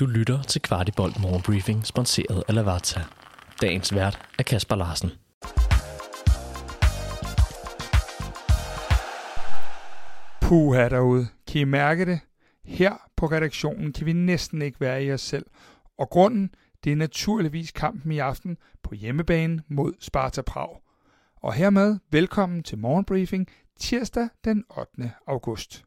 Du lytter til Kvartibolt Morgenbriefing, sponsoreret af Lavazza. Dagens vært er Kasper Larsen. Puha derude. Kan I mærke det? Her på redaktionen kan vi næsten ikke være i os selv. Og grunden, det er naturligvis kampen i aften på hjemmebane mod Sparta Prag. Og hermed velkommen til Morgenbriefing tirsdag den 8. august.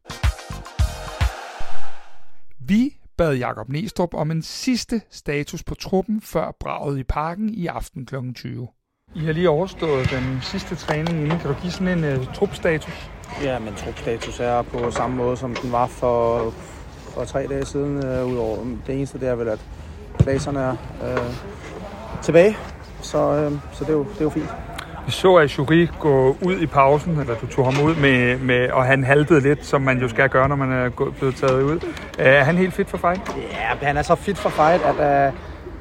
Vi bad Jakob Næstrup om en sidste status på truppen før braget i parken i aften kl. 20. I har lige overstået den sidste træning inden. Kan du give sådan en uh, trupstatus? Ja, men trupstatus er på samme måde, som den var for, for tre dage siden. Uh, udover det eneste, det er vel, at klaserne er uh, tilbage. Så, uh, så det, er jo, det er jo fint. Vi så, Ashuri gå ud i pausen, eller du tog ham ud, med, med, og han haltede lidt, som man jo skal gøre, når man er blevet taget ud. Er han helt fit for fight? Ja, han er så fit for fight, at, øh,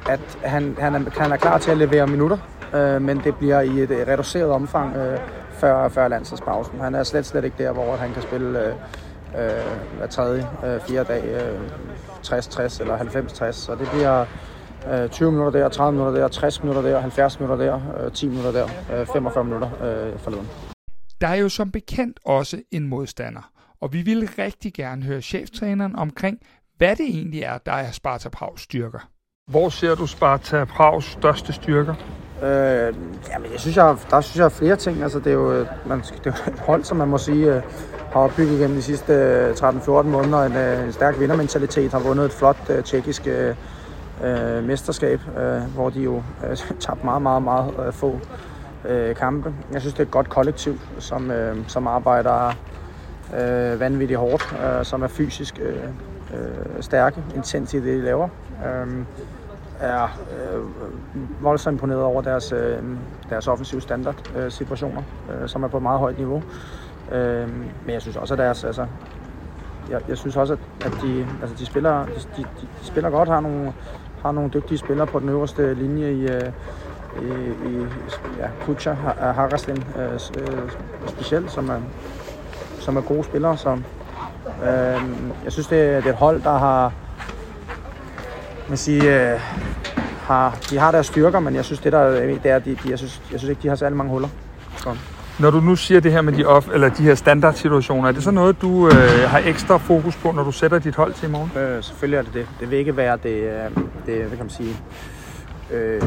at han, han, er, han er klar til at levere minutter, øh, men det bliver i et reduceret omfang øh, før, før landsholdspausen. Han er slet, slet ikke der, hvor han kan spille øh, hver tredje, øh, fire dag, øh, 60-60 eller 90-60. Så det bliver øh, 20 minutter der, 30 minutter der, 60 minutter der, 70 minutter der, øh, 10 minutter der, øh, 45 minutter øh, forleden. Der er jo som bekendt også en modstander, og vi ville rigtig gerne høre cheftræneren omkring, hvad det egentlig er, der er Sparta Prags styrker. Hvor ser du Sparta Prags største styrker? Øh, jamen, jeg synes, jeg, der synes jeg flere ting. Altså, det, er jo, man, det er jo et hold, som man må sige, øh, har opbygget gennem de sidste 13-14 måneder. En, øh, en stærk vindermentalitet, har vundet et flot tjekkisk øh, mesterskab, øh, hvor de jo øh, tabte meget, meget, meget øh, få øh, kampe. Jeg synes, det er et godt kollektiv, som, øh, som arbejder øh, vanvittigt hårdt, øh, som er fysisk øh, øh, stærke, intens i det, de laver. Øh, er øh, voldsomt imponeret over deres, øh, deres offensive standard øh, situationer, øh, som er på et meget højt niveau. Øh, men jeg synes også, at deres, altså, jeg, jeg synes også, at, at de, altså, de, spiller, de, de, de spiller godt, har nogle, har nogle dygtige spillere på den øverste linje i, øh, i, i ja, Kutcher og øh, øh, øh, specielt, som er, som er gode spillere. Så, øh, jeg synes, det er, det er et hold, der har man siger, øh, har, de har deres styrker, men jeg synes, det der det er, de, de, jeg, synes, jeg synes ikke, de har særlig mange huller. Så. Når du nu siger det her med de, off, eller de her standardsituationer, er det så noget, du øh, har ekstra fokus på, når du sætter dit hold til i morgen? Øh, selvfølgelig er det det. Det vil ikke være det, øh, det hvad kan man sige, øh,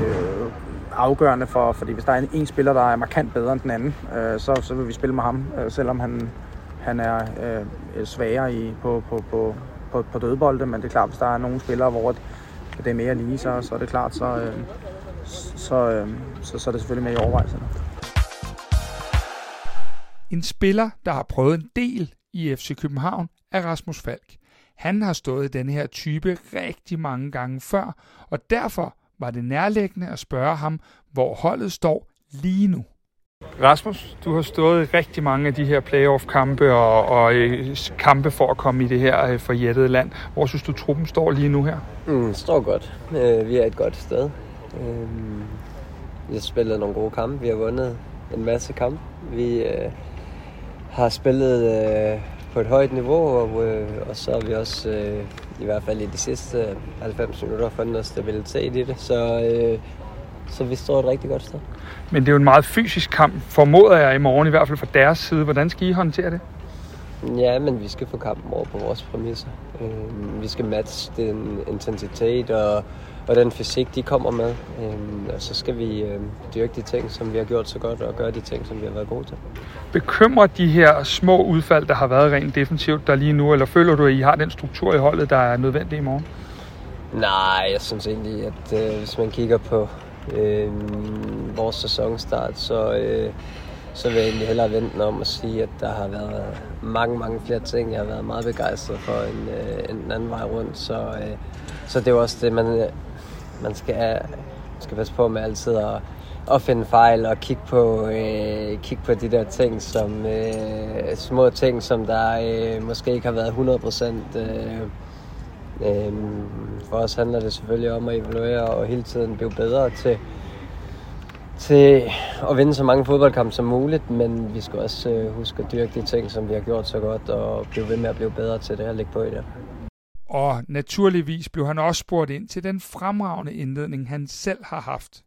afgørende for, fordi hvis der er en, en spiller, der er markant bedre end den anden, øh, så, så vil vi spille med ham, øh, selvom han, han er øh, svagere i, på, på, på, på, på dødbolde, men det er klart, hvis der er nogle spillere, hvor det er mere lige, så, så er det klart, så, øh, så, øh, så, så er det selvfølgelig med i overvejelserne. En spiller, der har prøvet en del i FC København, er Rasmus Falk. Han har stået i denne her type rigtig mange gange før, og derfor var det nærliggende at spørge ham, hvor holdet står lige nu. Rasmus, du har stået i rigtig mange af de her playoff-kampe og, og øh, kampe for at komme i det her øh, forjættede land. Hvor synes du, truppen står lige nu her? Mm, står godt. Øh, vi er et godt sted. Øh, vi har spillet nogle gode kampe. Vi har vundet en masse kampe. Vi øh, har spillet øh, på et højt niveau, og, øh, og så har vi også øh, i hvert fald i de sidste 90 minutter fundet noget stabilitet i det. Så, øh, så vi står et rigtig godt sted. Men det er jo en meget fysisk kamp, formoder jeg i morgen, i hvert fald fra deres side. Hvordan skal I håndtere det? Ja, men vi skal få kampen over på vores præmisser. Øh, vi skal matche den intensitet og, og den fysik, de kommer med. Øh, og så skal vi øh, dyrke de ting, som vi har gjort så godt, og gøre de ting, som vi har været gode til. Bekymrer de her små udfald, der har været rent defensivt der lige nu, eller føler du, at I har den struktur i holdet, der er nødvendig i morgen? Nej, jeg synes egentlig, at øh, hvis man kigger på øh, vores sæsonstart, så, øh, så vil jeg egentlig hellere vente om at sige, at der har været mange, mange flere ting, jeg har været meget begejstret for en, øh, en anden vej rundt. Så, øh, så det er jo også det, man, øh, man skal, øh, skal passe på med altid at, at finde fejl og kigge på, øh, kigge på de der ting, som øh, små ting, som der øh, måske ikke har været 100%. øh, øh, for os handler det selvfølgelig om at evaluere og hele tiden blive bedre til, til at vinde så mange fodboldkampe som muligt, men vi skal også øh, huske at dyrke de ting, som vi har gjort så godt, og blive ved med at blive bedre til det og lægge på i det. Og naturligvis blev han også spurgt ind til den fremragende indledning, han selv har haft.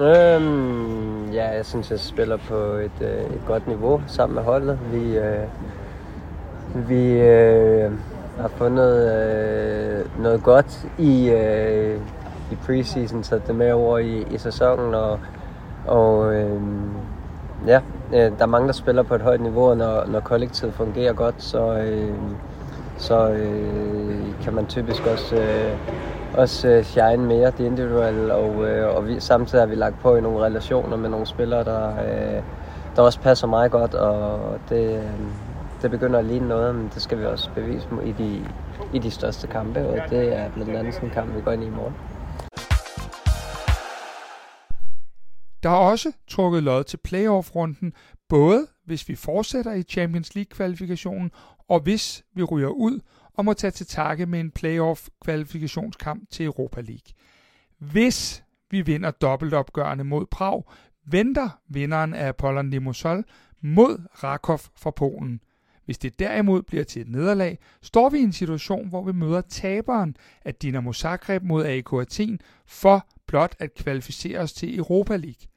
Øhm, ja, jeg synes, jeg spiller på et, øh, et godt niveau sammen med holdet. Vi, øh, vi øh, har fundet øh, noget godt i, øh, i preseason, så det med over i, i sæsonen, og, og øh, ja, øh, der er mange, der spiller på et højt niveau, og når, når kollektivet fungerer godt, så, øh, så øh, kan man typisk også, øh, også øh, shine mere det individuelle, og, øh, og vi, samtidig har vi lagt på i nogle relationer med nogle spillere, der, øh, der også passer mig godt, og det, øh, det begynder at ligne noget, men det skal vi også bevise i de, i de største kampe, og det er blandt andet sådan en kamp, vi går ind i i morgen. Der er også trukket lod til playoff-runden, både hvis vi fortsætter i Champions League-kvalifikationen, og hvis vi ryger ud og må tage til takke med en playoff-kvalifikationskamp til Europa League. Hvis vi vinder dobbeltopgørende mod Prag, venter vinderen af Apollon Limassol mod Rakov fra Polen. Hvis det derimod bliver til et nederlag, står vi i en situation, hvor vi møder taberen af Dinamo Zagreb mod AEK Athen for blot at kvalificere os til Europa League.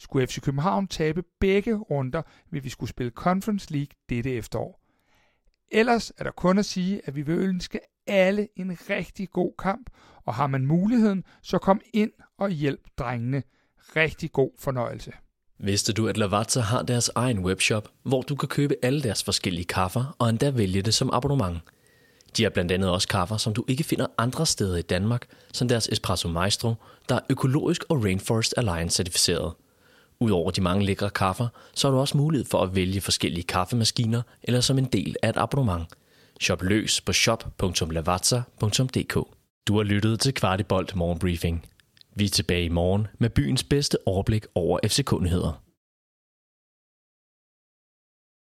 Skulle FC København tabe begge runder, vil vi skulle spille Conference League dette efterår. Ellers er der kun at sige, at vi vil ønske alle en rigtig god kamp, og har man muligheden, så kom ind og hjælp drengene. Rigtig god fornøjelse. Vidste du, at Lavazza har deres egen webshop, hvor du kan købe alle deres forskellige kaffer og endda vælge det som abonnement? De har blandt andet også kaffer, som du ikke finder andre steder i Danmark, som deres Espresso Maestro, der er økologisk og Rainforest Alliance certificeret. Udover de mange lækre kaffer, så har du også mulighed for at vælge forskellige kaffemaskiner eller som en del af et abonnement. Shop løs på shop.lavazza.dk Du har lyttet til Kvartibolt Morgenbriefing. Vi er tilbage i morgen med byens bedste overblik over FC-kundigheder.